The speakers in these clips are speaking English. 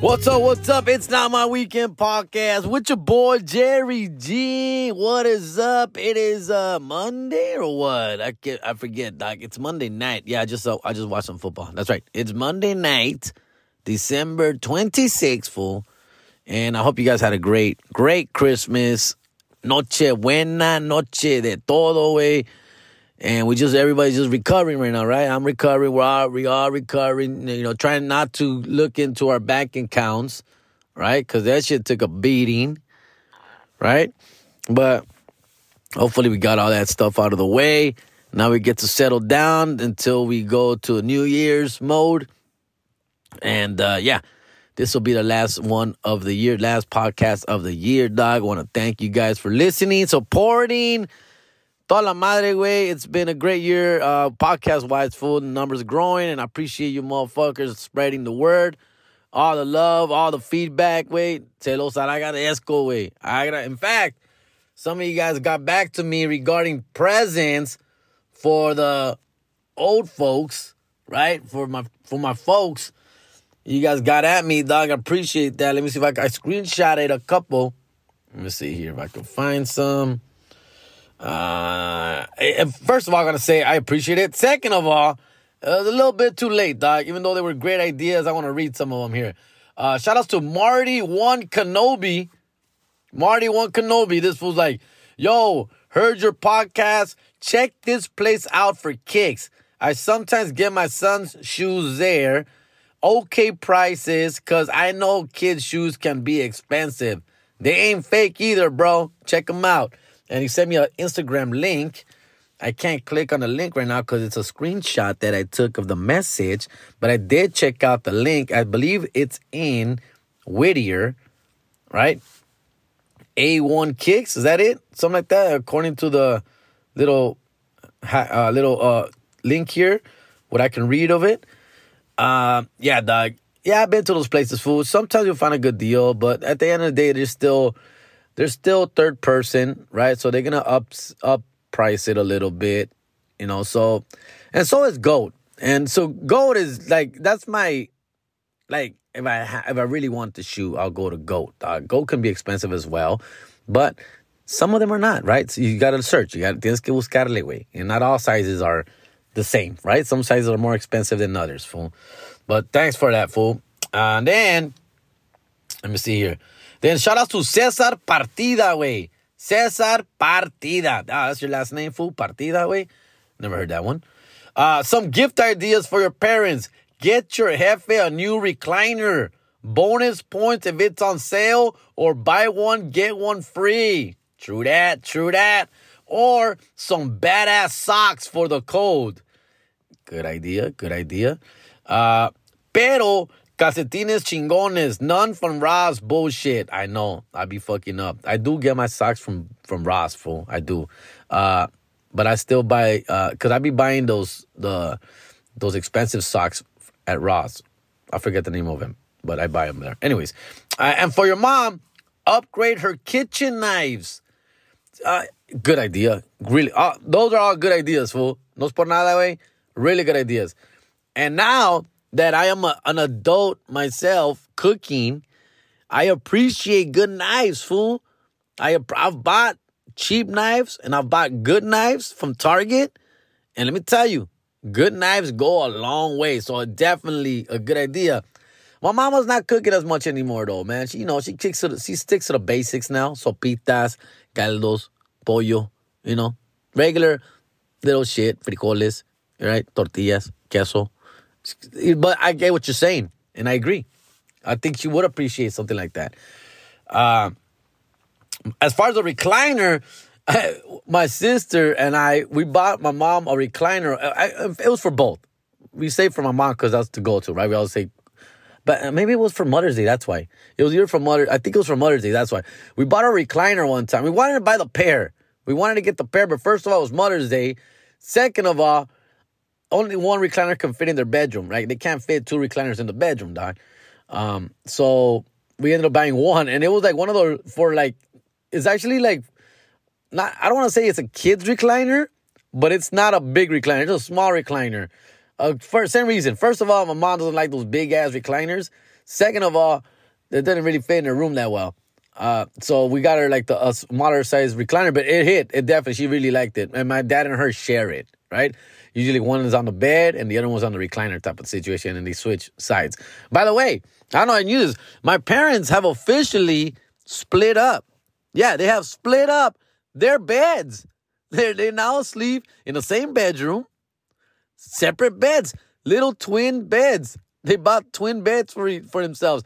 What's up? What's up? It's not my weekend podcast with your boy Jerry G. What is up? It is uh Monday or what? I get I forget, Doc. It's Monday night. Yeah, I just uh, I just watched some football. That's right. It's Monday night, December 26th, fool. And I hope you guys had a great, great Christmas. Noche buena, noche de todo, way. And we just everybody's just recovering right now, right? I'm recovering. We are all we are recovering. You know, trying not to look into our bank accounts, right? Because that shit took a beating, right? But hopefully we got all that stuff out of the way. Now we get to settle down until we go to a New Year's mode. And uh, yeah, this will be the last one of the year, last podcast of the year, dog. I want to thank you guys for listening, supporting. Toda la madre, way. It's been a great year, uh, podcast wise, food numbers growing, and I appreciate you motherfuckers spreading the word. All the love, all the feedback, way. Se los agradezco, way. I got in fact, some of you guys got back to me regarding presents for the old folks, right? For my for my folks. You guys got at me, dog. I appreciate that. Let me see if I I screenshotted a couple. Let me see here if I can find some. Uh, first of all, I'm gonna say I appreciate it. Second of all, it was a little bit too late, dog. Even though they were great ideas, I want to read some of them here. Uh, shout outs to Marty One Kenobi. Marty One Kenobi. This was like, yo, heard your podcast. Check this place out for kicks. I sometimes get my son's shoes there. Okay prices, cause I know kids' shoes can be expensive. They ain't fake either, bro. Check them out and he sent me an Instagram link. I can't click on the link right now because it's a screenshot that I took of the message, but I did check out the link. I believe it's in Whittier, right? A1 Kicks, is that it? Something like that, according to the little uh, little uh, link here, what I can read of it. Uh, yeah, dog. Yeah, I've been to those places, food. Sometimes you'll find a good deal, but at the end of the day, there's still they're still third person, right? So they're gonna up up price it a little bit, you know. So and so is gold, and so gold is like that's my like if I if I really want the shoe, I'll go to GOAT. Uh, GOAT can be expensive as well, but some of them are not, right? So you got to search. You gotta tienes que buscarle, way, and not all sizes are the same, right? Some sizes are more expensive than others, fool. But thanks for that, fool. And then let me see here. Then shout out to Cesar Partida, way. Cesar Partida. Ah, that's your last name, fool. Partida, way. Never heard that one. Uh, some gift ideas for your parents. Get your jefe a new recliner. Bonus points if it's on sale, or buy one, get one free. True that, true that. Or some badass socks for the cold. Good idea, good idea. Uh, pero Calcetines chingones, none from Ross bullshit. I know, I be fucking up. I do get my socks from from Ross, fool. I do, uh, but I still buy uh, cause I be buying those the those expensive socks at Ross. I forget the name of him, but I buy them there. Anyways, uh, and for your mom, upgrade her kitchen knives. Uh, good idea. Really, uh, those are all good ideas, fool. No es por nada, way. Really good ideas. And now that I am a, an adult myself cooking, I appreciate good knives, fool. I I've bought cheap knives and I've bought good knives from Target, and let me tell you, good knives go a long way. So definitely a good idea. My mama's not cooking as much anymore though, man. She you know she kicks to the, she sticks to the basics now. Sopitas, caldos, pollo, you know, regular little shit, frijoles, right? Tortillas, queso. But I get what you're saying, and I agree. I think she would appreciate something like that. Uh, as far as a recliner, I, my sister and I, we bought my mom a recliner. Uh, I, um, it was for both. We saved for my mom because that's the go-to, right? We always say, but uh, maybe it was for Mother's Day. That's why it was either for Mother. I think it was for Mother's Day. That's why we bought a recliner one time. We wanted to buy the pair. We wanted to get the pair, but first of all, it was Mother's Day. Second of all, only one recliner can fit in their bedroom, right? They can't fit two recliners in the bedroom, dog. Um, so we ended up buying one, and it was like one of the for like it's actually like not. I don't want to say it's a kid's recliner, but it's not a big recliner. It's a small recliner. Uh, for same reason. First of all, my mom doesn't like those big ass recliners. Second of all, it didn't really fit in her room that well. Uh, so we got her like the a smaller size recliner, but it hit. It definitely, she really liked it. And my dad and her share it, right? Usually one is on the bed and the other one's on the recliner type of situation, and they switch sides. By the way, I don't know I knew this. My parents have officially split up. Yeah, they have split up their beds. They they now sleep in the same bedroom, separate beds, little twin beds. They bought twin beds for for themselves.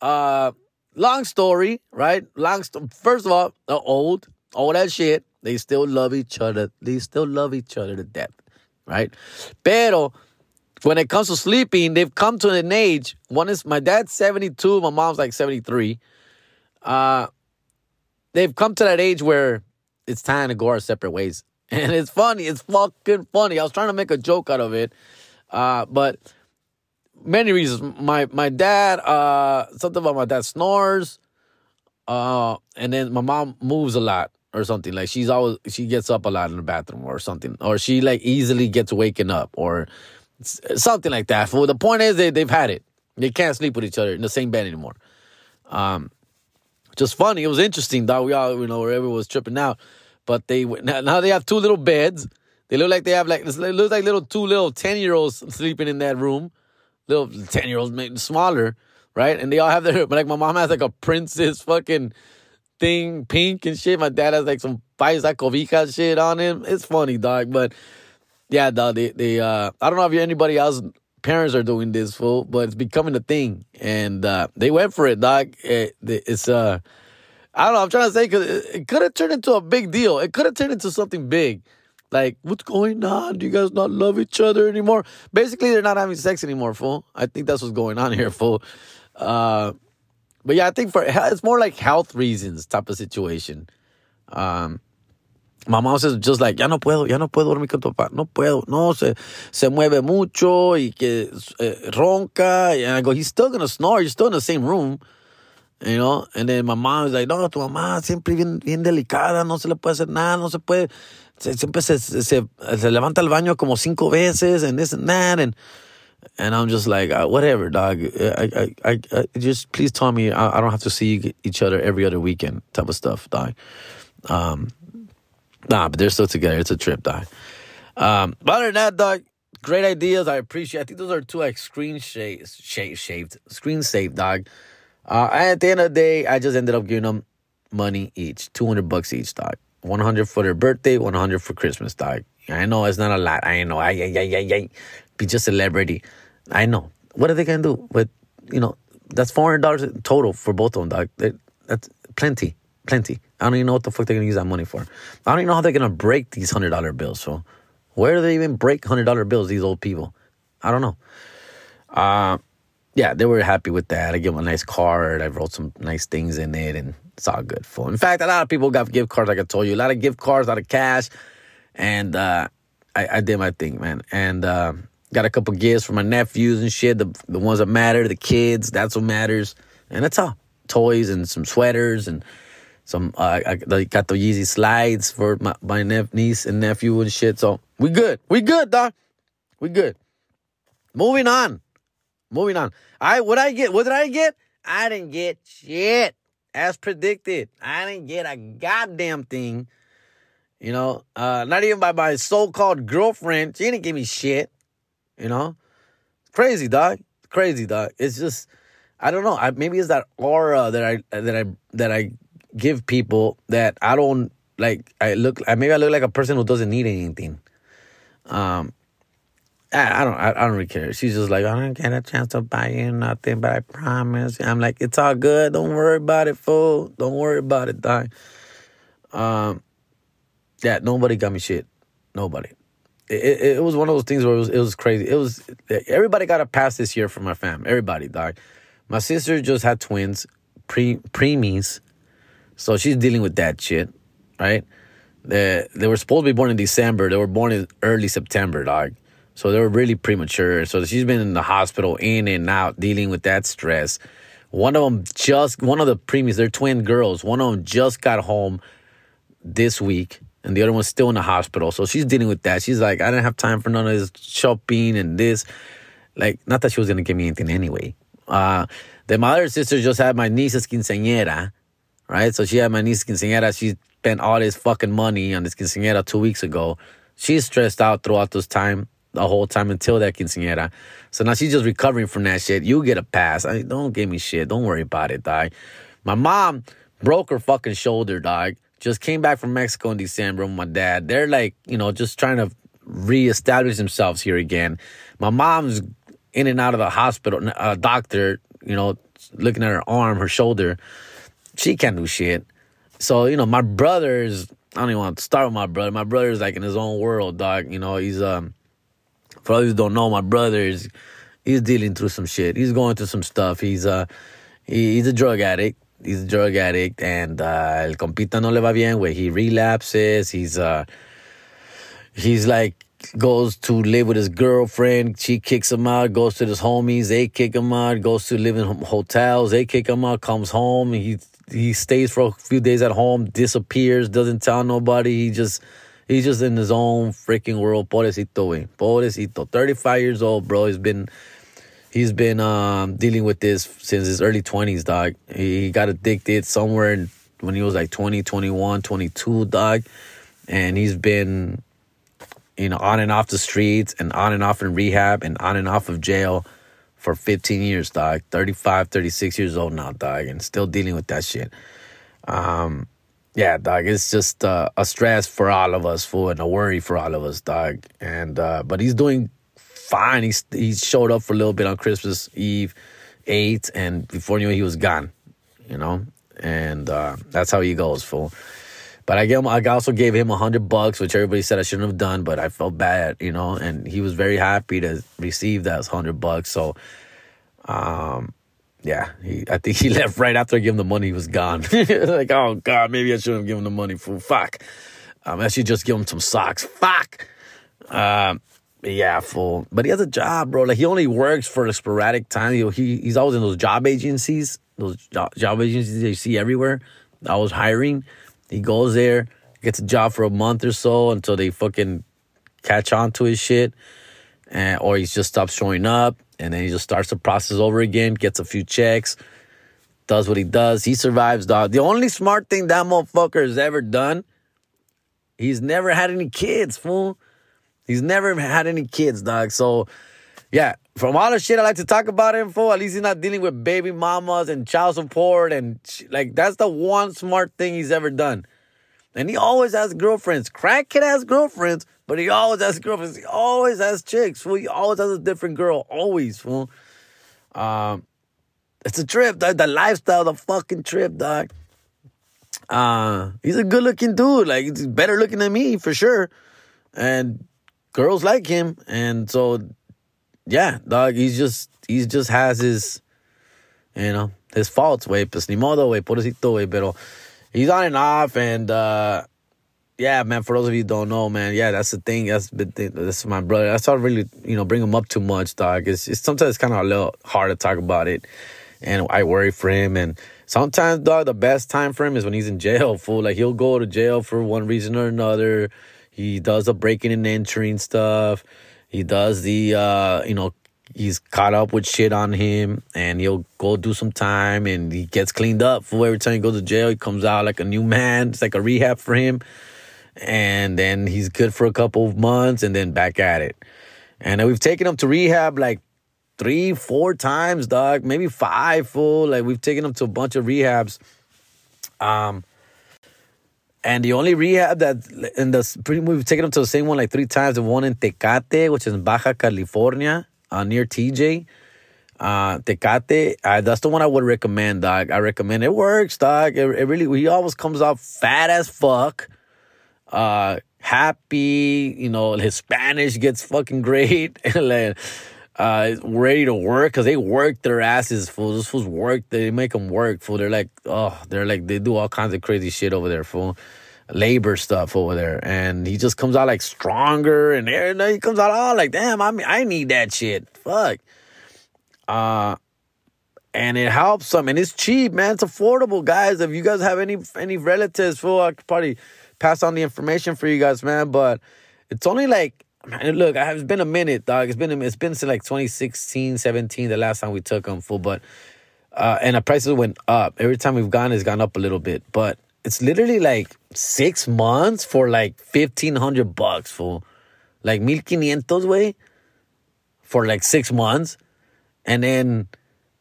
Uh, long story, right? Long sto- First of all, they're old, all that shit. They still love each other. They still love each other to death, right? Pero when it comes to sleeping, they've come to an age. One is my dad's 72, my mom's like 73. Uh, they've come to that age where it's time to go our separate ways. And it's funny. It's fucking funny. I was trying to make a joke out of it. Uh, but many reasons. My my dad, uh, something about my dad snores. Uh, and then my mom moves a lot or something. Like she's always she gets up a lot in the bathroom or something. Or she like easily gets waken up or something like that. Well, the point is they they've had it. They can't sleep with each other in the same bed anymore. Um, just funny. It was interesting, dog. We all, you know, where everyone was tripping out. But they now, now they have two little beds. They look like they have like it looks like little two little ten year olds sleeping in that room. Little ten year olds, maybe smaller, right? And they all have their like my mom has like a princess fucking thing, pink and shit. My dad has like some paisa cobija shit on him. It's funny, dog. But yeah, dog. They they uh I don't know if anybody else parents are doing this fool, but it's becoming a thing, and uh, they went for it, dog. It, it's uh, I don't know. I'm trying to say because it, it could have turned into a big deal. It could have turned into something big. Like, what's going on? Do you guys not love each other anymore? Basically, they're not having sex anymore, fool. I think that's what's going on here, fool. Uh, but yeah, I think for it's more like health reasons type of situation. Um, my mom says just like, ya no puedo, ya no puedo dormir con tu papá, no puedo, no, se, se mueve mucho y que eh, ronca. And I go, he's still gonna snore, you're still in the same room, you know? And then my mom is like, no, tu mamá siempre bien, bien delicada, no se le puede hacer nada, no se puede, siempre se, se, se, levanta al baño como cinco veces and this and that. And, and I'm just like, uh, whatever, dog. I, I, I, I, just please tell me I, I don't have to see each other every other weekend type of stuff, dog. Um, Nah, but they're still together. It's a trip, dog. Um, but other than that, dog, great ideas. I appreciate. I think those are two like screen shaved, shaved, shaved, screen saved, dog. Uh, at the end of the day, I just ended up giving them money each, two hundred bucks each, dog. One hundred for their birthday, one hundred for Christmas, dog. I know it's not a lot. I know. I, I, I, I, I be just a celebrity. I know. What are they gonna do? But you know, that's four hundred dollars total for both of them, dog. That's plenty, plenty. I don't even know what the fuck they're gonna use that money for. I don't even know how they're gonna break these hundred dollar bills. So where do they even break hundred dollar bills? These old people. I don't know. Uh, yeah, they were happy with that. I gave them a nice card. I wrote some nice things in it, and it's all good. For in fact, a lot of people got gift cards. Like I told you, a lot of gift cards, a lot of cash, and uh, I, I, did my thing, man. And uh, got a couple gifts for my nephews and shit. The the ones that matter, the kids. That's what matters, and that's all. Toys and some sweaters and some uh, I got the Yeezy slides for my, my niece and nephew and shit. So we good. We good, dog. We good. Moving on. Moving on. I what I get? What did I get? I didn't get shit. As predicted. I didn't get a goddamn thing. You know, uh, not even by my so-called girlfriend. She didn't give me shit. You know? Crazy, dog. Crazy, dog. It's just I don't know. I, maybe it's that aura that I that I that I give people that I don't like. I look. Maybe I look like a person who doesn't need anything. Um, I, I don't. I, I, don't really care. She's just like, I don't get a chance to buy you nothing, but I promise. I'm like, it's all good. Don't worry about it, fool. Don't worry about it, dog. Um, yeah, nobody got me shit. Nobody. It, it, was one of those things where it was, it was crazy. It was everybody got a pass this year for my fam. Everybody, dog. My sister just had twins, pre preemies, so she's dealing with that shit, right? They they were supposed to be born in December. They were born in early September, dog. So they were really premature. So she's been in the hospital in and out dealing with that stress. One of them just one of the preemies, they're twin girls. One of them just got home this week, and the other one's still in the hospital. So she's dealing with that. She's like, I didn't have time for none of this shopping and this. Like, not that she was gonna give me anything anyway. Uh, Then my other sister just had my niece's quinceañera, right? So she had my niece's quinceañera. She spent all this fucking money on this quinceañera two weeks ago. She's stressed out throughout this time, the whole time until that quinceañera. So now she's just recovering from that shit. You get a pass. I, don't give me shit. Don't worry about it, dog. My mom broke her fucking shoulder, dog. Just came back from Mexico in December with my dad. They're like, you know, just trying to reestablish themselves here again. My mom's in and out of the hospital, a doctor, you know, looking at her arm, her shoulder. She can't do shit. So, you know, my brother's, I don't even want to start with my brother. My brother's like in his own world, dog. You know, he's, um, for those who don't know, my brother is, he's dealing through some shit. He's going through some stuff. He's, uh, he, he's a drug addict. He's a drug addict and, uh, el compita no le va bien, güey. He relapses. He's, uh, he's like, goes to live with his girlfriend. She kicks him out. Goes to his homies. They kick him out. Goes to live in hotels. They kick him out. Comes home. He he stays for a few days at home. Disappears. Doesn't tell nobody. He just he's just in his own freaking world. Pobrecito, wey. Pobrecito. Thirty five years old, bro. He's been he's been um, dealing with this since his early twenties, dog. He got addicted somewhere when he was like 20, 21, 22, dog. And he's been you know, on and off the streets and on and off in rehab and on and off of jail for 15 years, dog. 35, 36 years old now, dog, and still dealing with that shit. Um, yeah, dog, it's just uh, a stress for all of us, fool, and a worry for all of us, dog. And uh, but he's doing fine. He's he showed up for a little bit on Christmas Eve, ate, and before you know, he was gone. You know, and uh, that's how he goes, fool. But I gave him, I also gave him a hundred bucks, which everybody said I shouldn't have done, but I felt bad, you know, and he was very happy to receive that hundred bucks. So, um, yeah, he, I think he left right after I gave him the money. He was gone. like, oh god, maybe I shouldn't have given him the money. For fuck, um, I should just give him some socks. Fuck. Um, yeah, full. But he has a job, bro. Like he only works for a sporadic time. He, he he's always in those job agencies, those job, job agencies you see everywhere. I was hiring. He goes there, gets a job for a month or so until they fucking catch on to his shit. And, or he just stops showing up and then he just starts the process over again, gets a few checks, does what he does. He survives, dog. The only smart thing that motherfucker has ever done, he's never had any kids, fool. He's never had any kids, dog. So, yeah, from all the shit I like to talk about him for, at least he's not dealing with baby mamas and child support and like that's the one smart thing he's ever done. And he always has girlfriends. Crack kid has girlfriends, but he always has girlfriends. He always has chicks. Fool. He always has a different girl. Always, fool. Um, it's a trip, dog. The lifestyle, the fucking trip, dog. Uh, he's a good looking dude. Like he's better looking than me for sure. And girls like him. And so yeah, dog, he's just he's just has his you know, his faults, way, pues ni modo, way, pobrecito, way, pero he's on and off and uh yeah, man, for those of you don't know, man, yeah, that's the thing. That's the thing. That's my brother. That's not really, you know, bring him up too much, dog. It's, it's sometimes it's kind of a little hard to talk about it. And I worry for him. And sometimes, dog, the best time for him is when he's in jail, fool. Like, he'll go to jail for one reason or another. He does the breaking and entering stuff. He does the, uh, you know, he's caught up with shit on him and he'll go do some time and he gets cleaned up for every time he goes to jail. He comes out like a new man. It's like a rehab for him. And then he's good for a couple of months and then back at it. And we've taken him to rehab like three, four times, dog, maybe five full. Like we've taken him to a bunch of rehabs. Um, and the only rehab that in the pretty we've taken him to the same one like three times. The one in Tecate, which is in Baja California, uh, near TJ. Uh, Tecate, that's the one I would recommend, dog. I recommend it works, dog. It, it really he always comes out fat as fuck. Uh, happy, you know, his Spanish gets fucking great. like, uh, ready to work because they work their asses fool. Those fools work. They make them work fool. They're like, oh, they're like they do all kinds of crazy shit over there fool. Labor stuff over there, and he just comes out like stronger, and he comes out all like, damn, I mean, I need that shit. Fuck. Uh, and it helps them, and it's cheap, man. It's affordable, guys. If you guys have any any relatives, fool, I could probably pass on the information for you guys, man. But it's only like Man, look, it's been a minute, dog. It's been it's been since like 2016, 17, the last time we took them full. But uh, and the prices went up. Every time we've gone, it's gone up a little bit, but it's literally like six months for like fifteen hundred bucks for like mil quinientos way for like six months, and then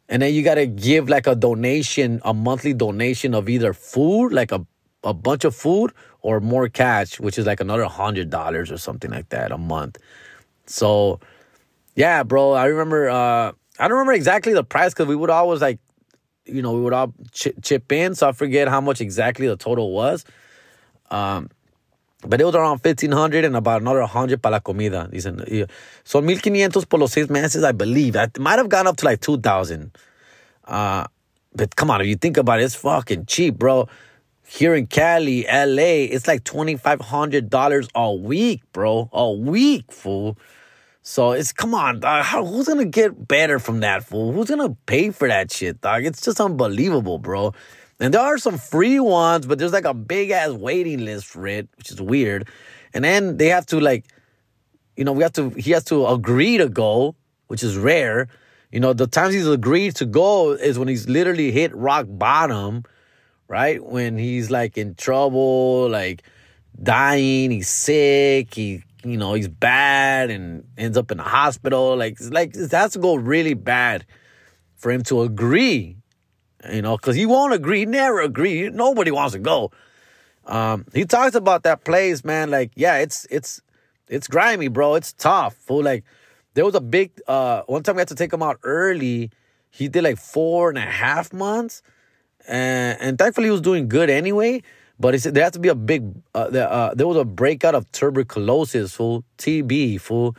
and then you gotta give like a donation, a monthly donation of either food, like a a bunch of food, or more cash, which is like another hundred dollars or something like that a month. So, yeah, bro, I remember. uh I don't remember exactly the price because we would always like, you know, we would all ch- chip in. So I forget how much exactly the total was. Um, but it was around 1500 and about another 100 para la comida. Dicen. So 1500 por los seis meses, I believe. It might have gone up to like 2000. Uh, but come on, if you think about it, it's fucking cheap, bro. Here in Cali, LA, it's like $2,500 a week, bro. A week, fool. So it's, come on, dog. How, who's gonna get better from that, fool? Who's gonna pay for that shit, dog? It's just unbelievable, bro. And there are some free ones, but there's like a big ass waiting list for it, which is weird. And then they have to like, you know, we have to he has to agree to go, which is rare. You know, the times he's agreed to go is when he's literally hit rock bottom, right? When he's like in trouble, like dying, he's sick, he you know, he's bad and ends up in the hospital. Like like it has to go really bad for him to agree you know, because he won't agree, never agree. Nobody wants to go. Um, he talks about that place, man. Like, yeah, it's it's it's grimy, bro. It's tough. Fool. Like, there was a big uh one time we had to take him out early. He did like four and a half months, and and thankfully he was doing good anyway. But said there had to be a big uh, there, uh, there was a breakout of tuberculosis, fool, TB, fool.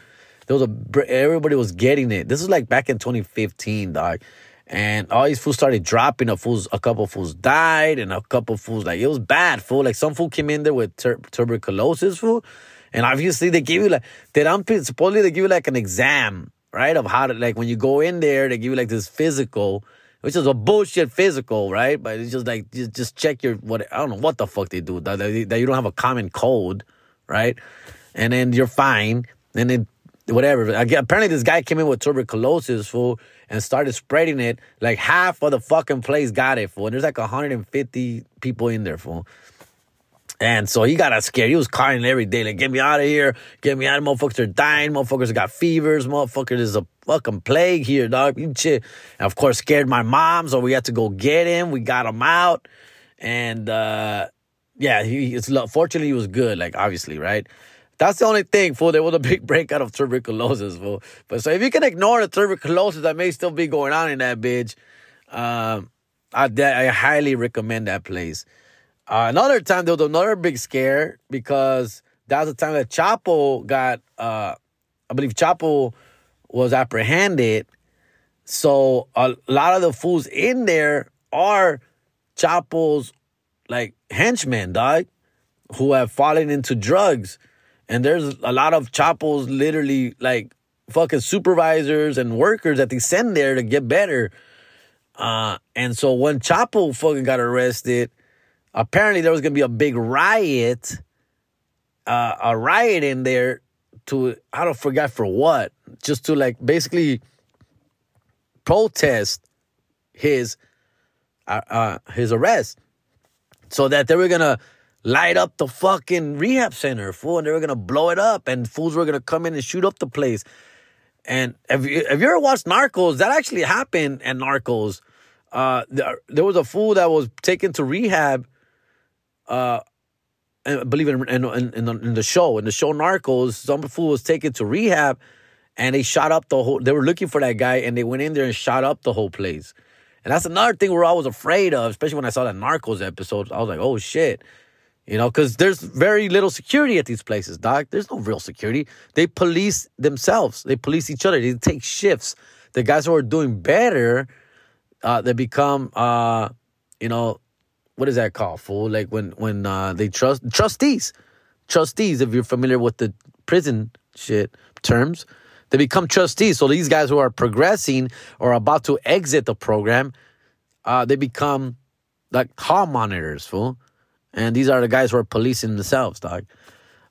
There was a everybody was getting it. This is like back in 2015, dog and all these fools started dropping. A fools, a couple fools died, and a couple fools like it was bad. Fool, like some fool came in there with tuberculosis, fool, and obviously they give you like they don't supposedly they give you like an exam, right, of how to like when you go in there they give you like this physical, which is a bullshit physical, right? But it's just like just just check your what I don't know what the fuck they do that, that you don't have a common cold, right? And then you're fine, and then whatever. Apparently, this guy came in with tuberculosis, fool, and started spreading it. Like half of the fucking place got it, fool. And there's like 150 people in there, fool. And so he got us scared. He was crying every day, like, get me out of here. Get me out. of Motherfuckers are dying. Motherfuckers got fevers. Motherfuckers is a fucking plague here, dog. You. And of course, scared my mom. So we had to go get him. We got him out. And, uh, yeah, he, fortunately, he was good, like, obviously, right? That's the only thing, fool. There was a big breakout of tuberculosis, fool. But so if you can ignore the tuberculosis that may still be going on in that bitch, um, I, I highly recommend that place. Uh, another time, there was another big scare because that was the time that Chapo got, uh, I believe Chapo was apprehended. So a lot of the fools in there are Chapo's like henchmen, dog, who have fallen into drugs. And there's a lot of chapos literally like fucking supervisors and workers that they send there to get better. Uh, and so when Chapo fucking got arrested, apparently there was gonna be a big riot, uh, a riot in there to I don't forget for what, just to like basically protest his uh, uh his arrest, so that they were gonna light up the fucking rehab center, fool, and they were gonna blow it up, and fools were gonna come in and shoot up the place. And have you, have you ever watched Narcos? That actually happened at Narcos. Uh, there, there was a fool that was taken to rehab. Uh, and believe in, in, in, in the show, in the show Narcos, some fool was taken to rehab, and they shot up the whole. They were looking for that guy, and they went in there and shot up the whole place. And that's another thing we're always afraid of, especially when I saw that Narcos episode. I was like, oh shit. You know, because there's very little security at these places, doc. There's no real security. They police themselves. They police each other. They take shifts. The guys who are doing better, uh, they become, uh, you know, what is that called, fool? Like when when uh, they trust trustees, trustees. If you're familiar with the prison shit terms, they become trustees. So these guys who are progressing or about to exit the program, uh, they become like hall monitors, fool. And these are the guys who are policing themselves, dog.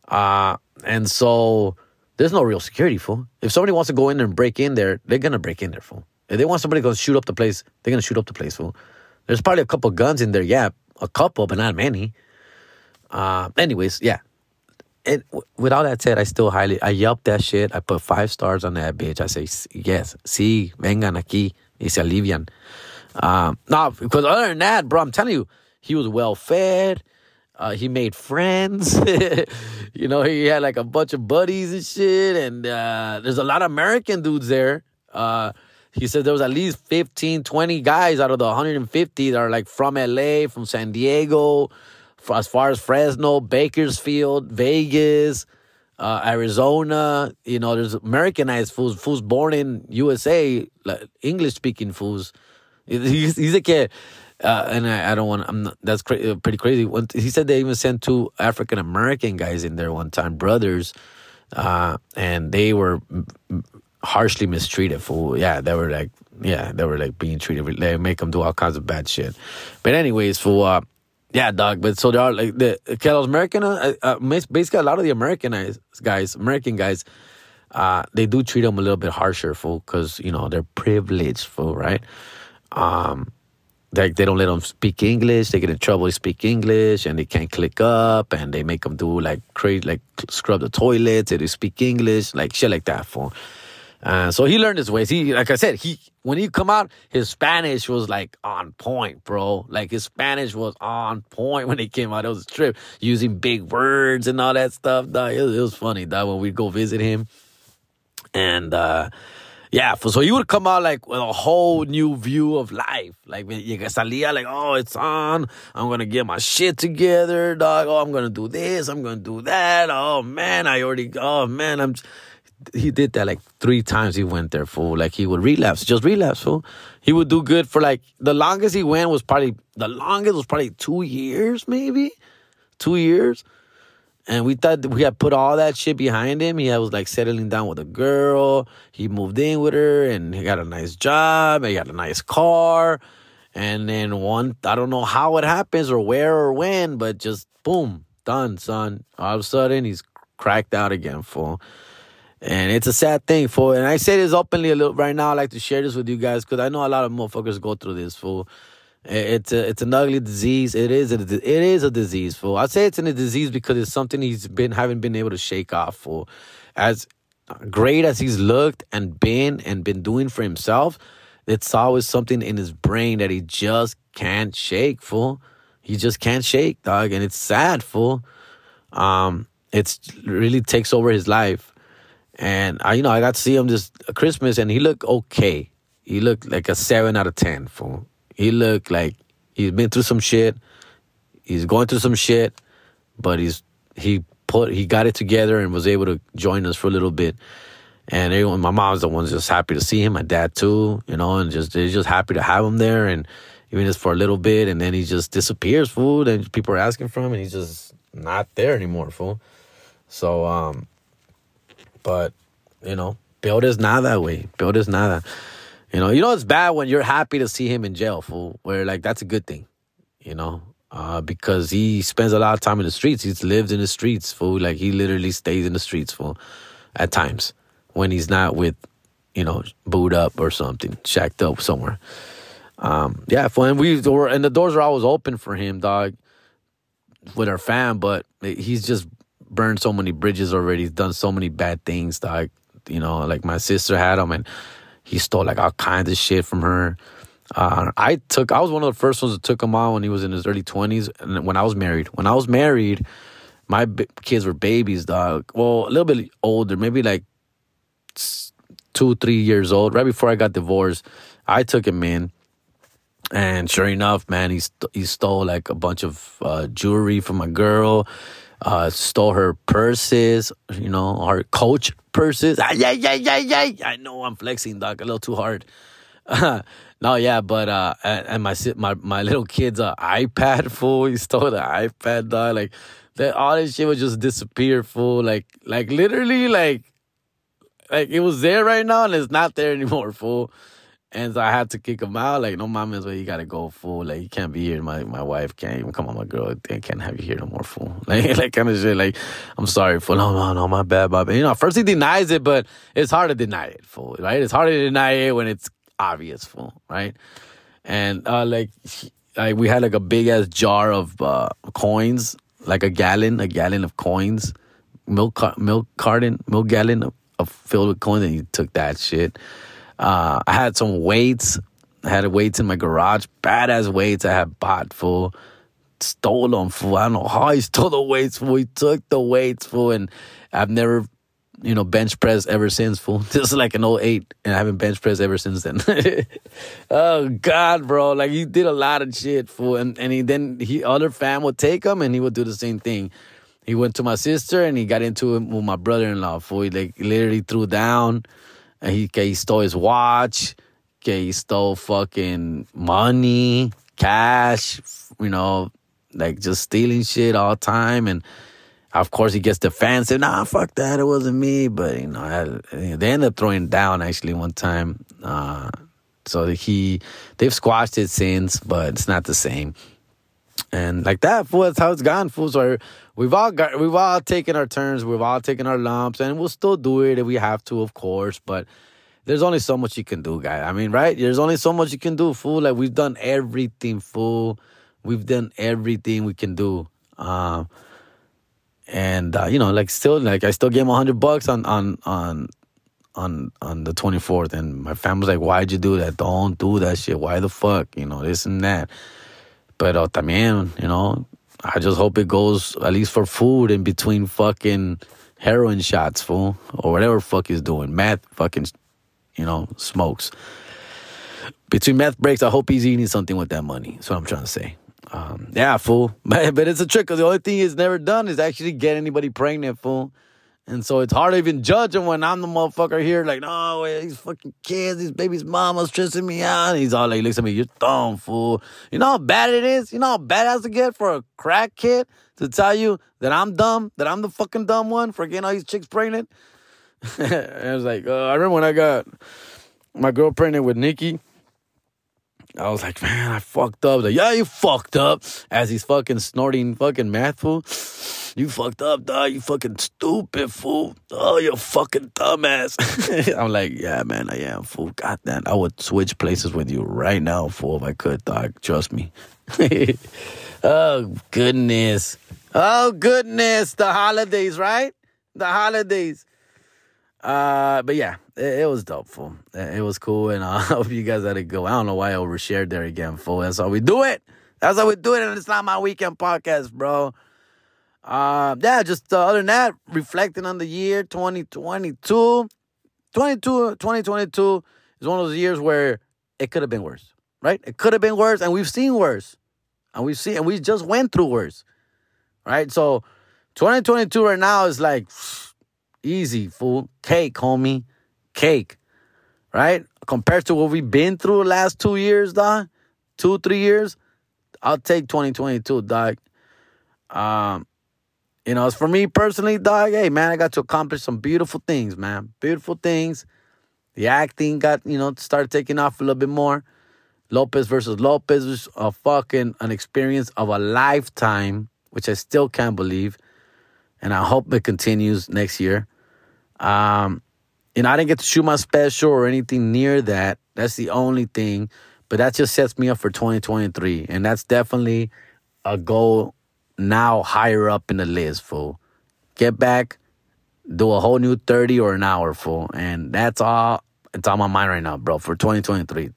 Uh, and so there's no real security, fool. If somebody wants to go in there and break in there, they're gonna break in there, fool. If they want somebody to go shoot up the place, they're gonna shoot up the place, fool. There's probably a couple guns in there, yeah, a couple, but not many. Uh, anyways, yeah. And w- with all that said, I still highly I yelp that shit. I put five stars on that bitch. I say yes, sí, vengan aquí y se alivian. Um, no, because other than that, bro, I'm telling you, he was well fed. Uh, he made friends. you know, he had like a bunch of buddies and shit. And uh, there's a lot of American dudes there. Uh, he said there was at least 15, 20 guys out of the 150 that are like from LA, from San Diego, as far as Fresno, Bakersfield, Vegas, uh, Arizona. You know, there's Americanized fools, fools born in USA, like English speaking fools. He's, he's a uh, and I, I, don't want. I'm not, that's cra- uh, pretty crazy. One, he said they even sent two African American guys in there one time, brothers, uh, and they were harshly mistreated. For yeah, they were like yeah, they were like being treated. They make them do all kinds of bad shit. But anyways, for uh, yeah, dog. But so there are like the Kelos American, uh, uh, basically a lot of the Americanized guys, American guys. Uh, they do treat them a little bit harsher, fool, because you know they're privileged, fool, right? Um, like they don't let them speak English. They get in trouble. They speak English, and they can't click up, and they make them do like crazy, like scrub the toilets. They do speak English, like shit like that. For uh, so he learned his ways. He, like I said, he when he come out, his Spanish was like on point, bro. Like his Spanish was on point when he came out. It was a trip using big words and all that stuff. Dog. It, was, it was funny, dog, when we go visit him, and. uh yeah, so he would come out like with a whole new view of life. Like you salía like, oh, it's on. I'm gonna get my shit together, dog. Oh, I'm gonna do this. I'm gonna do that. Oh man, I already. Oh man, I'm. He did that like three times. He went there, fool. Like he would relapse, just relapse, fool. He would do good for like the longest he went was probably the longest was probably two years, maybe two years. And we thought we had put all that shit behind him. He was like settling down with a girl. He moved in with her and he got a nice job. He got a nice car. And then one, I don't know how it happens or where or when, but just boom, done, son. All of a sudden, he's cracked out again, fool. And it's a sad thing, fool. And I say this openly a little right now. I like to share this with you guys because I know a lot of motherfuckers go through this, fool. It's a, it's an ugly disease. It is a, it is a disease, fool. I say it's in a disease because it's something he's been haven't been able to shake off, fool. As great as he's looked and been and been doing for himself, it's always something in his brain that he just can't shake, fool. He just can't shake, dog, and it's sad, fool. Um, it's really takes over his life, and I, you know, I got to see him this Christmas, and he looked okay. He looked like a seven out of ten, fool. He looked like he's been through some shit. He's going through some shit, but he's he put he got it together and was able to join us for a little bit. And everyone, my mom's the one's just happy to see him. My dad too, you know, and just they're just happy to have him there. And even just for a little bit, and then he just disappears, fool. And people are asking for him, and he's just not there anymore, fool. So, um, but you know, Build is not that way. Build is not that. You know, you know it's bad when you're happy to see him in jail, fool. Where like that's a good thing, you know, uh, because he spends a lot of time in the streets. He's lived in the streets, fool. Like he literally stays in the streets, fool, at times when he's not with, you know, booed up or something, shacked up somewhere. Um, yeah, fool. And we were and the doors are always open for him, dog, with our fam. But he's just burned so many bridges already. Done so many bad things, dog. You know, like my sister had him and he stole like all kinds of shit from her. Uh, I took, I was one of the first ones that took him out when he was in his early 20s. And when I was married, when I was married, my b- kids were babies, dog. Well, a little bit older, maybe like two, three years old. Right before I got divorced, I took him in. And sure enough, man, he, st- he stole like a bunch of uh, jewelry from a girl uh, stole her purses, you know, her coach purses. Ah, yeah, yeah, yeah, yeah. I know I'm flexing, dog, a little too hard. no, yeah, but uh, and my my my little kid's uh, iPad fool. He stole the iPad, dog. Like that, all this shit would just disappear, fool. Like, like literally, like, like it was there right now and it's not there anymore, fool. And so I had to kick him out. Like, no, mama's way, you gotta go fool. Like, you can't be here. My my wife can't even come on, my girl. They can't have you here no more, fool. Like, like kind of shit. Like, I'm sorry, fool. No, no, no, my bad, bad. You know, first he denies it, but it's hard to deny it, fool. Right? It's hard to deny it when it's obvious, fool, right? And uh, like, like we had like a big ass jar of uh, coins, like a gallon, a gallon of coins, milk milk carton, milk gallon of, of filled with coins, and he took that shit. Uh, I had some weights. I had weights in my garage, badass weights I had bought for, Stole them fool. I don't know how he stole the weights for. He took the weights for, and I've never you know, bench pressed ever since, fool. Just like an 08, and I haven't bench pressed ever since then. oh God, bro! Like he did a lot of shit, fool. And and he then he other fam would take him, and he would do the same thing. He went to my sister, and he got into it with my brother-in-law. Fool, he like literally threw down, and he he stole his watch. He stole fucking money, cash. You know, like just stealing shit all the time, and of course, he gets defensive. Nah, fuck that. It wasn't me. But, you know, I, they ended up throwing down actually one time. Uh, so he, they've squashed it since, but it's not the same. And like that, fool, that's how it's gone, fool. So we've all got, we've all taken our turns. We've all taken our lumps and we'll still do it if we have to, of course. But there's only so much you can do, guy. I mean, right? There's only so much you can do, fool. Like we've done everything, fool. We've done everything we can do. Um, and uh, you know, like still, like I still gave him hundred bucks on on on on on the twenty fourth, and my family's like, "Why'd you do that? Don't do that shit. Why the fuck? You know, this and that." But uh, también, you know, I just hope it goes at least for food in between fucking heroin shots, fool, or whatever fuck he's doing, meth, fucking, you know, smokes. Between meth breaks, I hope he's eating something with that money. That's what I'm trying to say. Um, yeah, fool. But, but it's a trick because the only thing he's never done is actually get anybody pregnant, fool. And so it's hard to even judge him when I'm the motherfucker here, like, no, these fucking kids, these babies' mama's stressing me out. And he's all like, looks at me, you're dumb, fool. You know how bad it is? You know how bad it has to get for a crack kid to tell you that I'm dumb, that I'm the fucking dumb one for getting all these chicks pregnant? I was like, uh, I remember when I got my girl pregnant with Nikki. I was like, man, I fucked up. Like, yeah, you fucked up. As he's fucking snorting fucking math fool. You fucked up, dog. You fucking stupid fool. Oh, you fucking dumbass. I'm like, yeah, man, I am fool. God damn, I would switch places with you right now, fool, if I could, dog. Trust me. oh goodness. Oh goodness. The holidays, right? The holidays. Uh, but yeah, it, it was fool. It, it was cool, and I hope you guys had a go. I don't know why I overshared there again, fool. That's how we do it. That's how we do it, and it's not my weekend podcast, bro. Uh, yeah, just uh, other than that, reflecting on the year 2022. 22, 2022 is one of those years where it could have been worse, right? It could have been worse, and we've seen worse. And we've seen, and we just went through worse, right? So 2022 right now is like easy, fool. Cake, homie cake, right? Compared to what we've been through the last two years, dog, two, three years, I'll take 2022, dog. Um, you know, for me personally, dog, hey, man, I got to accomplish some beautiful things, man. Beautiful things. The acting got, you know, started taking off a little bit more. Lopez versus Lopez was a fucking an experience of a lifetime, which I still can't believe. And I hope it continues next year. Um, and I didn't get to shoot my special or anything near that. That's the only thing. But that just sets me up for 2023. And that's definitely a goal now higher up in the list, fool. Get back, do a whole new 30 or an hour, fool. And that's all it's on my mind right now, bro, for 2023.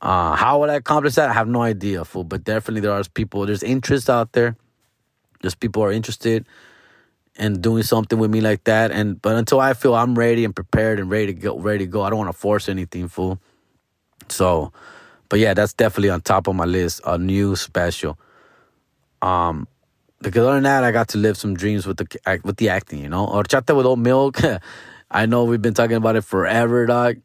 Uh, how would I accomplish that? I have no idea, fool. But definitely there are people, there's interest out there. There's people are interested and doing something with me like that. And but until I feel I'm ready and prepared and ready to go, ready to go, I don't want to force anything, fool. So, but yeah, that's definitely on top of my list. A new special. Um, because other than that, I got to live some dreams with the with the acting. You know, horchata with oat milk. I know we've been talking about it forever, dog.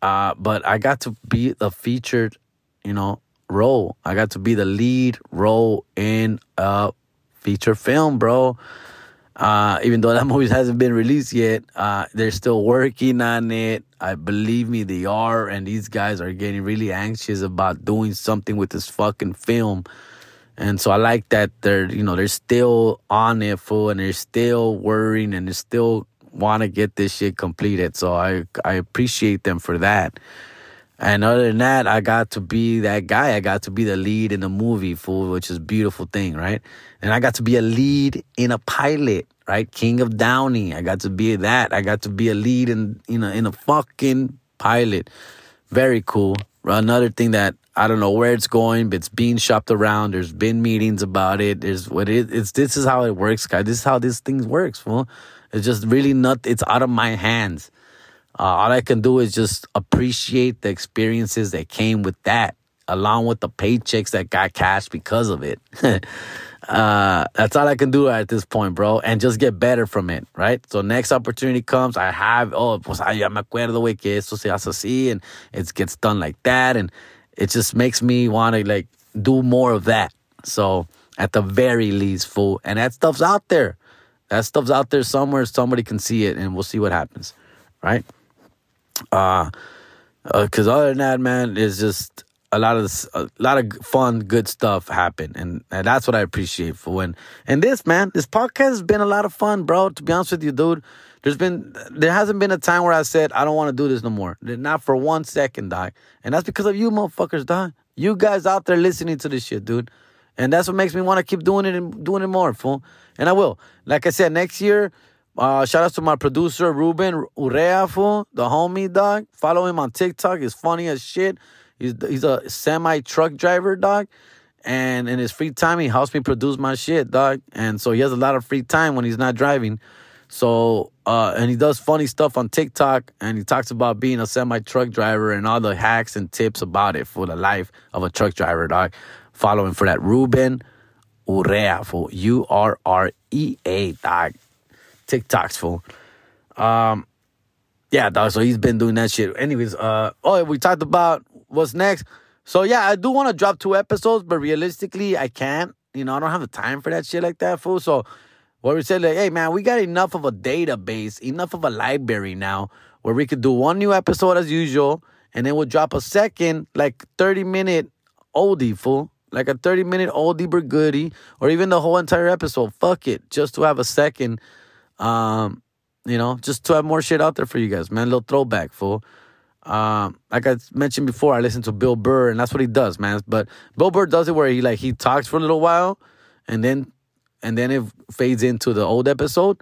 Uh, but I got to be the featured, you know, role. I got to be the lead role in a feature film, bro. Uh, even though that movie hasn't been released yet, uh, they're still working on it. I believe me, they are, and these guys are getting really anxious about doing something with this fucking film. And so I like that they're, you know, they're still on it, full, and they're still worrying, and they still want to get this shit completed. So I, I appreciate them for that. And other than that, I got to be that guy. I got to be the lead in the movie, fool, which is beautiful thing, right? And I got to be a lead in a pilot, right? King of Downey. I got to be that. I got to be a lead in, you know, in a fucking pilot. Very cool. Another thing that I don't know where it's going, but it's being shopped around. There's been meetings about it. There's what it, it's. This is how it works, guys. This is how this thing works, fool. It's just really not. It's out of my hands. Uh, all I can do is just appreciate the experiences that came with that, along with the paychecks that got cashed because of it. uh, that's all I can do at this point, bro, and just get better from it, right? So next opportunity comes, I have, oh, pues ya me acuerdo, güey, que eso se hace así, and it gets done like that, and it just makes me want to like do more of that. So at the very least, fool, and that stuff's out there. That stuff's out there somewhere. Somebody can see it, and we'll see what happens, right? Uh, because uh, other than that, man, it's just a lot of this, a lot of fun, good stuff happen, and, and that's what I appreciate for when. And this, man, this podcast has been a lot of fun, bro. To be honest with you, dude, there's been there hasn't been a time where I said I don't want to do this no more. Not for one second, dog. And that's because of you, motherfuckers, dog. You guys out there listening to this shit, dude. And that's what makes me want to keep doing it and doing it more, fool. And I will. Like I said, next year uh, shout out to my producer Ruben Urrea, fool, the homie dog. Follow him on TikTok. He's funny as shit. He's he's a semi truck driver, dog. And in his free time, he helps me produce my shit, dog. And so he has a lot of free time when he's not driving. So uh, and he does funny stuff on TikTok, and he talks about being a semi truck driver and all the hacks and tips about it for the life of a truck driver, dog. Follow him for that, Ruben Urrea, for U R R E A, dog. TikToks, fool. Um, yeah, dog. So he's been doing that shit. Anyways, uh, oh, we talked about what's next. So yeah, I do want to drop two episodes, but realistically, I can't. You know, I don't have the time for that shit like that, fool. So what we said, like, hey man, we got enough of a database, enough of a library now, where we could do one new episode as usual, and then we'll drop a second, like thirty minute oldie, fool. Like a 30 minute oldie but goodie, or even the whole entire episode. Fuck it. Just to have a second um, you know, just to have more shit out there for you guys, man. A little throwback, fool. Um, like I mentioned before, I listen to Bill Burr, and that's what he does, man. But Bill Burr does it where he like he talks for a little while, and then and then it fades into the old episode.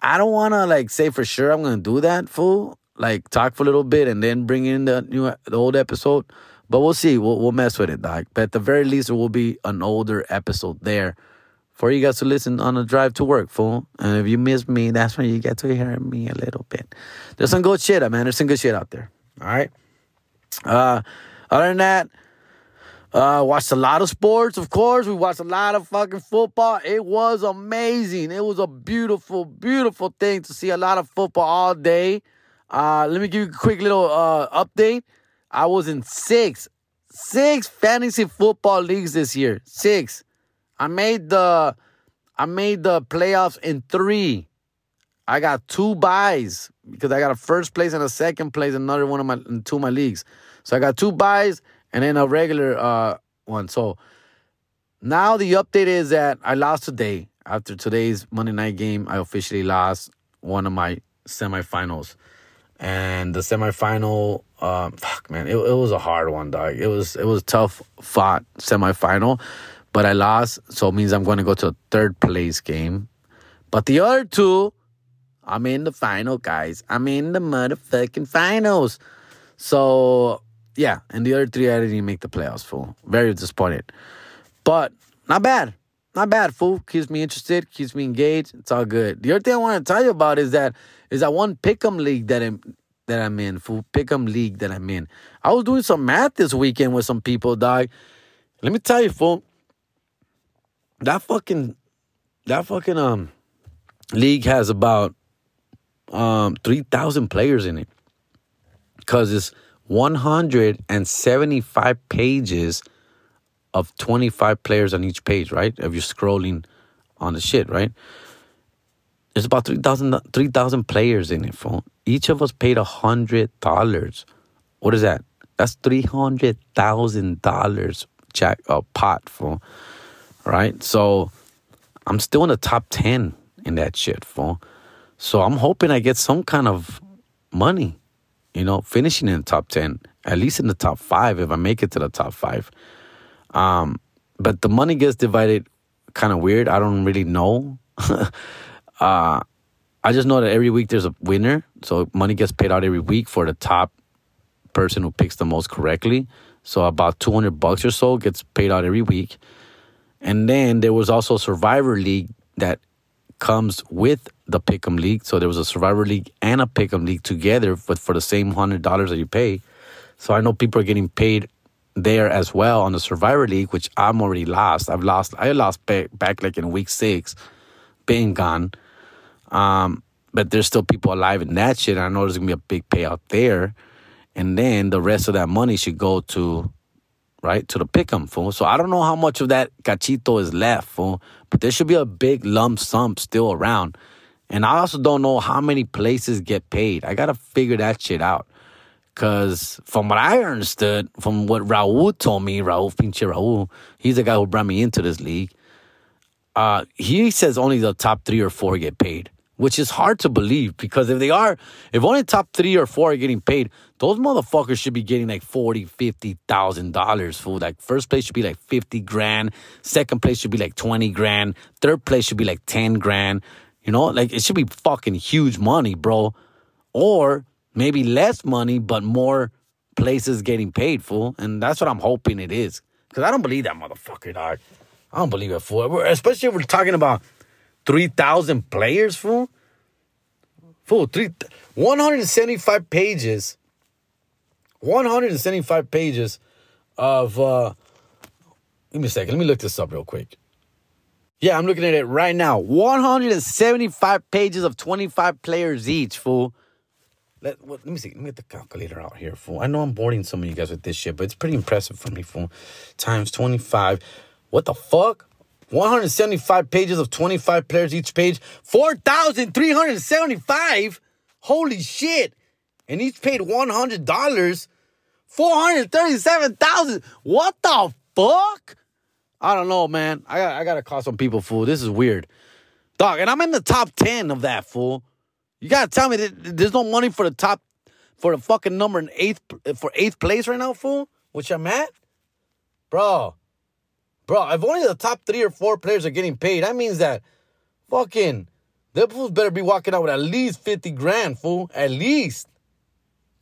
I don't want to like say for sure I'm gonna do that, fool. Like talk for a little bit and then bring in the new the old episode. But we'll see. We'll we'll mess with it, dog. But at the very least, there will be an older episode there for you guys to listen on the drive to work, fool. And if you miss me, that's when you get to hear me a little bit. There's some good shit, man. There's some good shit out there. All right. Uh, other than that, uh, watched a lot of sports, of course. We watched a lot of fucking football. It was amazing. It was a beautiful, beautiful thing to see a lot of football all day. Uh, let me give you a quick little uh, update. I was in six, six fantasy football leagues this year. Six. I made the I made the playoffs in three. I got two buys because I got a first place and a second place another one of my two of my leagues. So I got two buys and then a regular uh, one. So now the update is that I lost today. After today's Monday night game, I officially lost one of my semifinals. And the semifinal, um, fuck man, it, it was a hard one, dog. It was it was tough fought semifinal but I lost, so it means I'm going to go to a third place game. But the other two, I'm in the final, guys. I'm in the motherfucking finals. So yeah, and the other three I didn't even make the playoffs. Fool, very disappointed. But not bad, not bad. Fool keeps me interested, keeps me engaged. It's all good. The other thing I want to tell you about is that is that one pick'em league that I'm that I'm in. Fool pick'em league that I'm in. I was doing some math this weekend with some people, dog. Let me tell you, fool that fucking that fucking um league has about um 3000 players in it cuz it's 175 pages of 25 players on each page, right? If you're scrolling on the shit, right? There's about 3,000 3, players in it, phone. Each of us paid a $100. What is that? That's $300,000 jack a pot, for right? So I'm still in the top 10 in that shit, fool. So I'm hoping I get some kind of money. you know, finishing in the top 10, at least in the top five if I make it to the top five. Um, but the money gets divided kind of weird. I don't really know. uh, I just know that every week there's a winner. So money gets paid out every week for the top person who picks the most correctly. So about 200 bucks or so gets paid out every week. And then there was also Survivor League that comes with the Pick'em League. So there was a Survivor League and a Pick'em League together, but for the same hundred dollars that you pay. So I know people are getting paid there as well on the Survivor League, which I'm already lost. I've lost. I lost back, back like in week six, being gone. Um, but there's still people alive in that shit. I know there's gonna be a big payout there, and then the rest of that money should go to right? To the pick'em, fool. So I don't know how much of that cachito is left, fool. But there should be a big lump sum still around. And I also don't know how many places get paid. I gotta figure that shit out. Cause from what I understood, from what Raul told me, Raul Pinche Raul, he's the guy who brought me into this league. Uh, he says only the top three or four get paid which is hard to believe because if they are, if only top three or four are getting paid, those motherfuckers should be getting like forty, fifty thousand dollars. For like first place should be like fifty grand, second place should be like twenty grand, third place should be like ten grand. You know, like it should be fucking huge money, bro. Or maybe less money, but more places getting paid, fool. And that's what I'm hoping it is. Because I don't believe that motherfucker, dog. I don't believe it, fool. Especially if we're talking about 3,000 players, fool? Fool, three, 175 pages. 175 pages of, uh, give me a second. Let me look this up real quick. Yeah, I'm looking at it right now. 175 pages of 25 players each, fool. Let, let me see. Let me get the calculator out here, fool. I know I'm boring some of you guys with this shit, but it's pretty impressive for me, fool. Times 25. What the fuck? 175 pages of 25 players each page, 4,375. Holy shit. And each paid $100. 437,000. What the fuck? I don't know, man. I got I got to call some people fool. This is weird. Dog, and I'm in the top 10 of that fool. You got to tell me that there's no money for the top for the fucking number in eighth for eighth place right now, fool, which I'm at. Bro, Bro, if only the top three or four players are getting paid, that means that fucking the fools better be walking out with at least 50 grand, fool. At least.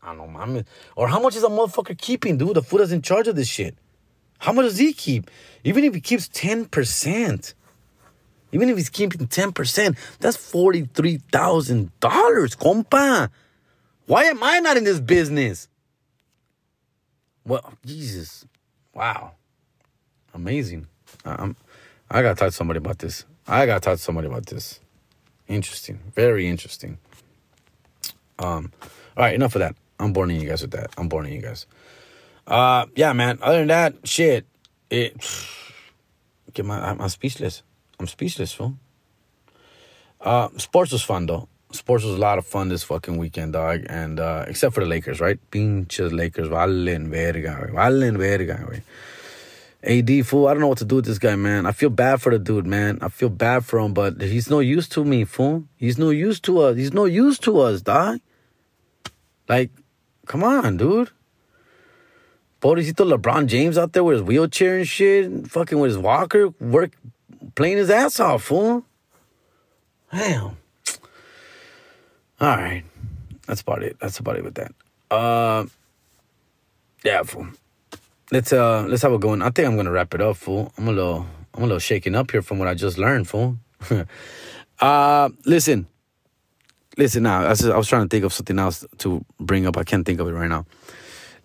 I don't know, man. Or how much is a motherfucker keeping, dude? The fool is in charge of this shit. How much does he keep? Even if he keeps 10%, even if he's keeping 10%, that's $43,000, compa. Why am I not in this business? Well, Jesus. Wow amazing. I'm, I gotta talk to somebody about this. I gotta talk to somebody about this. Interesting, very interesting. Um, all right, enough of that. I'm boring you guys with that. I'm boring you guys. Uh, yeah, man. Other than that, shit. It. Get my. I'm, I'm speechless. I'm speechless, fool. Uh, sports was fun though. Sports was a lot of fun this fucking weekend, dog. And uh, except for the Lakers, right? Pinches Lakers, valen verga, valen verga, güey. AD fool, I don't know what to do with this guy, man. I feel bad for the dude, man. I feel bad for him, but he's no use to me, fool. He's no use to us. He's no use to us, dog. Like, come on, dude. Pobrecito LeBron James out there with his wheelchair and shit, fucking with his walker, work playing his ass off, fool. Damn. All right. That's about it. That's about it with that. Uh, yeah, fool let's uh let's have a going. I think I'm gonna wrap it up, fool. I'm a little I'm a little shaken up here from what I just learned, fool. uh listen. Listen now. I was, I was trying to think of something else to bring up. I can't think of it right now.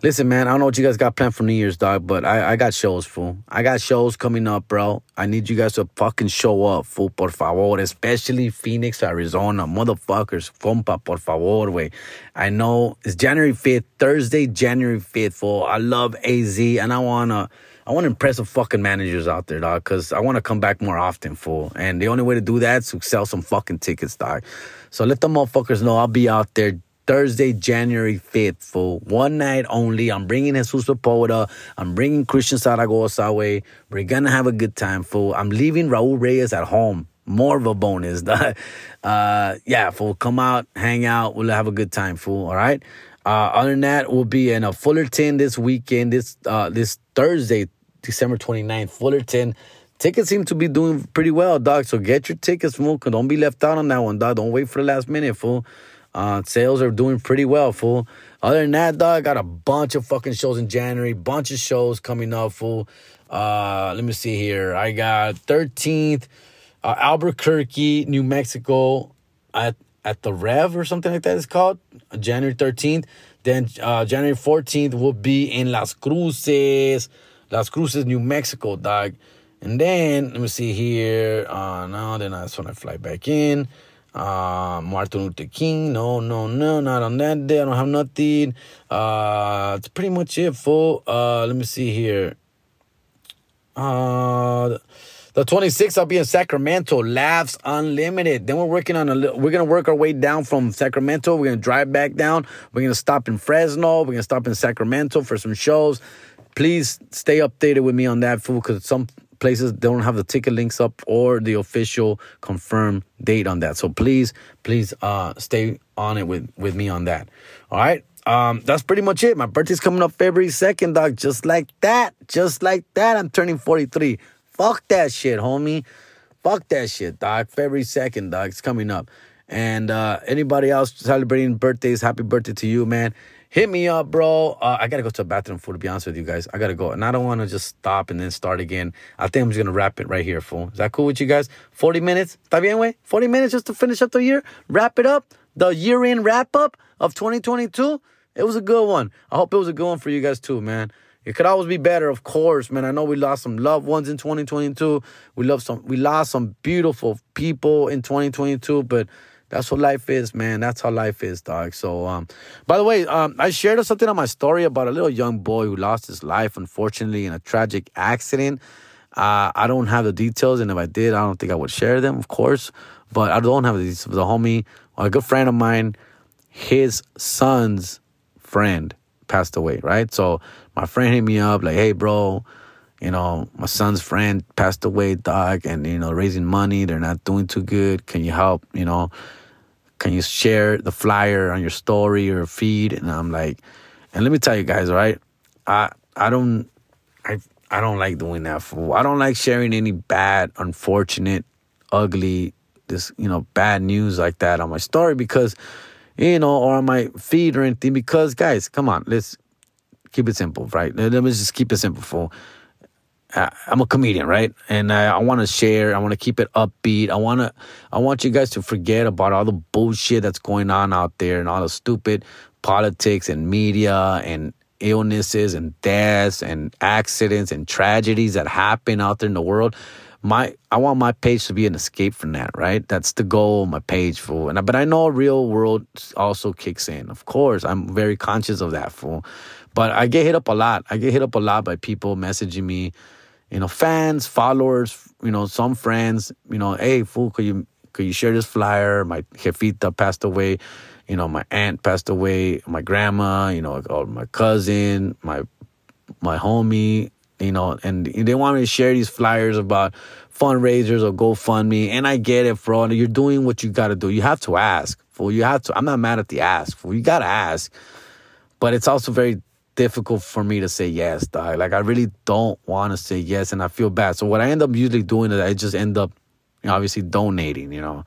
Listen, man, I don't know what you guys got planned for New Year's, dog, but I, I got shows, fool. I got shows coming up, bro. I need you guys to fucking show up, fool, por favor. Especially Phoenix, Arizona. Motherfuckers, compa, por favor, way. I know it's January 5th, Thursday, January 5th, fool. I love AZ, and I wanna... I want to impress the fucking managers out there, dog, because I want to come back more often, fool. And the only way to do that is to sell some fucking tickets, dog. So let the motherfuckers know I'll be out there Thursday, January 5th, for one night only. I'm bringing Jesus Sepulveda. I'm bringing Christian Zaragoza away. We're going to have a good time, fool. I'm leaving Raul Reyes at home. More of a bonus. uh, yeah, fool. Come out, hang out. We'll have a good time, fool. All right? Uh, other than that, we'll be in a Fullerton this weekend, this uh, this Thursday, December 29th. Fullerton. Tickets seem to be doing pretty well, dog. So get your tickets, fool. Don't be left out on that one, dog. Don't wait for the last minute, fool. Uh, sales are doing pretty well, fool. Other than that, dog, I got a bunch of fucking shows in January, bunch of shows coming up, fool. Uh, let me see here. I got 13th, uh, Albuquerque, New Mexico, at at the Rev or something like that. It's called January 13th. Then uh, January 14th will be in Las Cruces, Las Cruces, New Mexico, dog. And then let me see here. Uh, no, then that's when I fly back in. Uh, Martin Luther King. No, no, no, not on that day. I don't have nothing. Uh, that's pretty much it, full. Uh, let me see here. Uh, the 26th, I'll be in Sacramento. Laughs Unlimited. Then we're working on a. We're gonna work our way down from Sacramento. We're gonna drive back down. We're gonna stop in Fresno. We're gonna stop in Sacramento for some shows. Please stay updated with me on that, fool, because some places don't have the ticket links up or the official confirmed date on that. So please, please uh stay on it with with me on that. All right. Um, that's pretty much it. My birthday's coming up February 2nd, dog. Just like that. Just like that. I'm turning 43. Fuck that shit, homie. Fuck that shit, dog. February 2nd, dog. It's coming up. And uh anybody else celebrating birthdays, happy birthday to you, man hit me up, bro. Uh, I gotta go to the bathroom, fool. To be honest with you guys, I gotta go, and I don't want to just stop and then start again. I think I'm just gonna wrap it right here, fool. Is that cool with you guys? Forty minutes, está bien, way. Forty minutes just to finish up the year, wrap it up. The year-end wrap-up of 2022. It was a good one. I hope it was a good one for you guys too, man. It could always be better, of course, man. I know we lost some loved ones in 2022. We love some. We lost some beautiful people in 2022, but that's what life is, man. That's how life is, dog. So, um, by the way, um, I shared something on my story about a little young boy who lost his life, unfortunately, in a tragic accident. Uh, I don't have the details, and if I did, I don't think I would share them, of course. But I don't have the details. The homie, a good friend of mine, his son's friend passed away, right? So my friend hit me up like, "Hey, bro." you know, my son's friend passed away, dog, and you know, raising money, they're not doing too good. Can you help? You know, can you share the flyer on your story or feed? And I'm like, and let me tell you guys, right? I I don't I I don't like doing that. Fool. I don't like sharing any bad, unfortunate, ugly, this you know, bad news like that on my story because, you know, or on my feed or anything. Because guys, come on, let's keep it simple, right? Let me just keep it simple, fool. I'm a comedian, right? And I, I want to share. I want to keep it upbeat. I want to. I want you guys to forget about all the bullshit that's going on out there and all the stupid politics and media and illnesses and deaths and accidents and tragedies that happen out there in the world. My, I want my page to be an escape from that, right? That's the goal. My page, fool. And but I know real world also kicks in. Of course, I'm very conscious of that, fool. But I get hit up a lot. I get hit up a lot by people messaging me you know, fans, followers, you know, some friends, you know, hey, fool, could you could you share this flyer? My jefita passed away, you know, my aunt passed away, my grandma, you know, or my cousin, my my homie, you know, and they want me to share these flyers about fundraisers or GoFundMe. And I get it, bro. You're doing what you got to do. You have to ask. Fool, you have to. I'm not mad at the ask. Fool, you got to ask. But it's also very difficult for me to say yes, dog. Like I really don't want to say yes, and I feel bad. So what I end up usually doing is I just end up, you know, obviously donating. You know,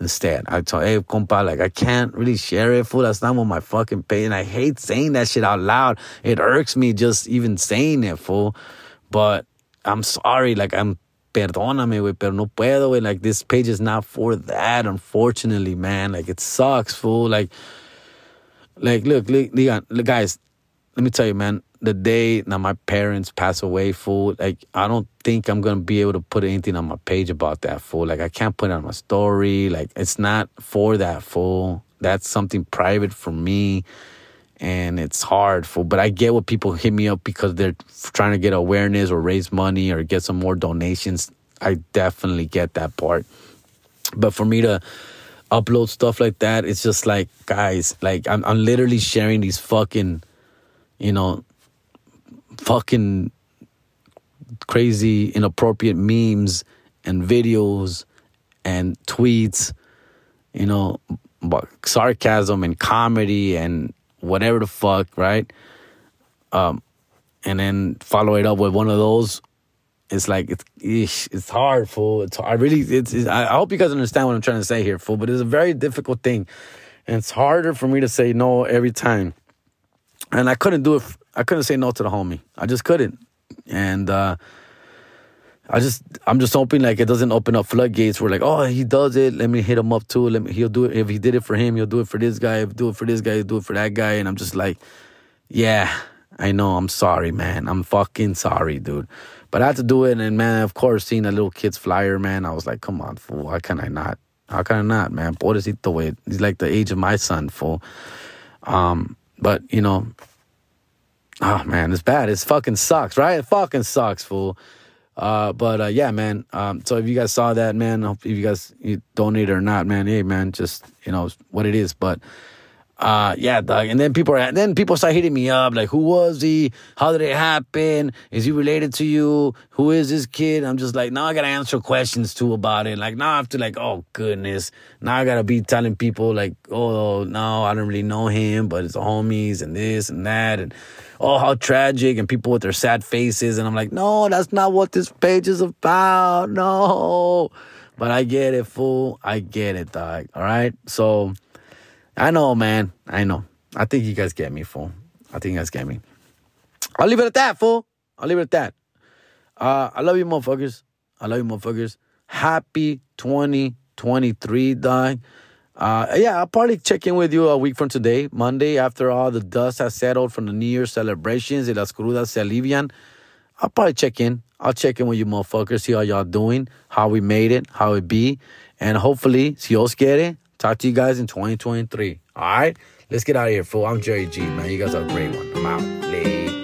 instead I tell, hey, compa, like I can't really share it, fool. That's not what my fucking pay. And I hate saying that shit out loud. It irks me just even saying it, fool. But I'm sorry, like I'm. Perdóname, güey, pero no puedo, güey. Like, this page is not for that, unfortunately, man. Like, it sucks, fool. Like, like, look, look, look guys, let me tell you, man, the day that my parents pass away, fool, like I don't think I'm gonna be able to put anything on my page about that fool. Like I can't put it on my story. Like it's not for that fool. That's something private for me. And it's hard for, but I get what people hit me up because they're trying to get awareness or raise money or get some more donations. I definitely get that part. But for me to upload stuff like that, it's just like, guys, like I'm, I'm literally sharing these fucking you know, fucking crazy, inappropriate memes and videos and tweets, you know, sarcasm and comedy and whatever the fuck, right? Um, and then follow it up with one of those. It's like it's it's hard, fool. It's I really it's, it's I hope you guys understand what I'm trying to say here, fool. But it's a very difficult thing, and it's harder for me to say no every time. And I couldn't do it. I couldn't say no to the homie. I just couldn't. And uh, I just I'm just hoping like it doesn't open up floodgates where like oh he does it. Let me hit him up too. Let me he'll do it. If he did it for him he'll do it for this guy. If do it for this guy he'll do it for that guy. And I'm just like yeah I know. I'm sorry man. I'm fucking sorry dude. But I had to do it. And man of course seeing a little kid's flyer man I was like come on fool. How can I not? How can I not man? Pobrecito way he's like the age of my son fool. Um but you know oh man it's bad it fucking sucks right it fucking sucks fool uh, but uh, yeah, man. Um, so if you guys saw that, man, if you guys you donate or not, man, hey, man, just you know what it is. But uh, yeah, dog. And then people are then people start hitting me up like, who was he? How did it happen? Is he related to you? Who is this kid? I'm just like, now I gotta answer questions too about it. Like now I have to like, oh goodness. Now I gotta be telling people like, oh no, I don't really know him, but it's homies and this and that and oh, how tragic, and people with their sad faces. And I'm like, no, that's not what this page is about. No. But I get it, fool. I get it, dog. All right. So I know, man. I know. I think you guys get me, fool. I think you guys get me. I'll leave it at that, fool. I'll leave it at that. Uh, I love you, motherfuckers. I love you, motherfuckers. Happy 2023, dog. Uh, yeah, I'll probably check in with you a week from today, Monday, after all the dust has settled from the New Year celebrations y las crudas se alivian. I'll probably check in. I'll check in with you motherfuckers, see how y'all doing, how we made it, how it be. And hopefully, si Dios quiere, talk to you guys in 2023. All right? Let's get out of here, fool. I'm Jerry G, man. You guys are a great one. I'm out. Later.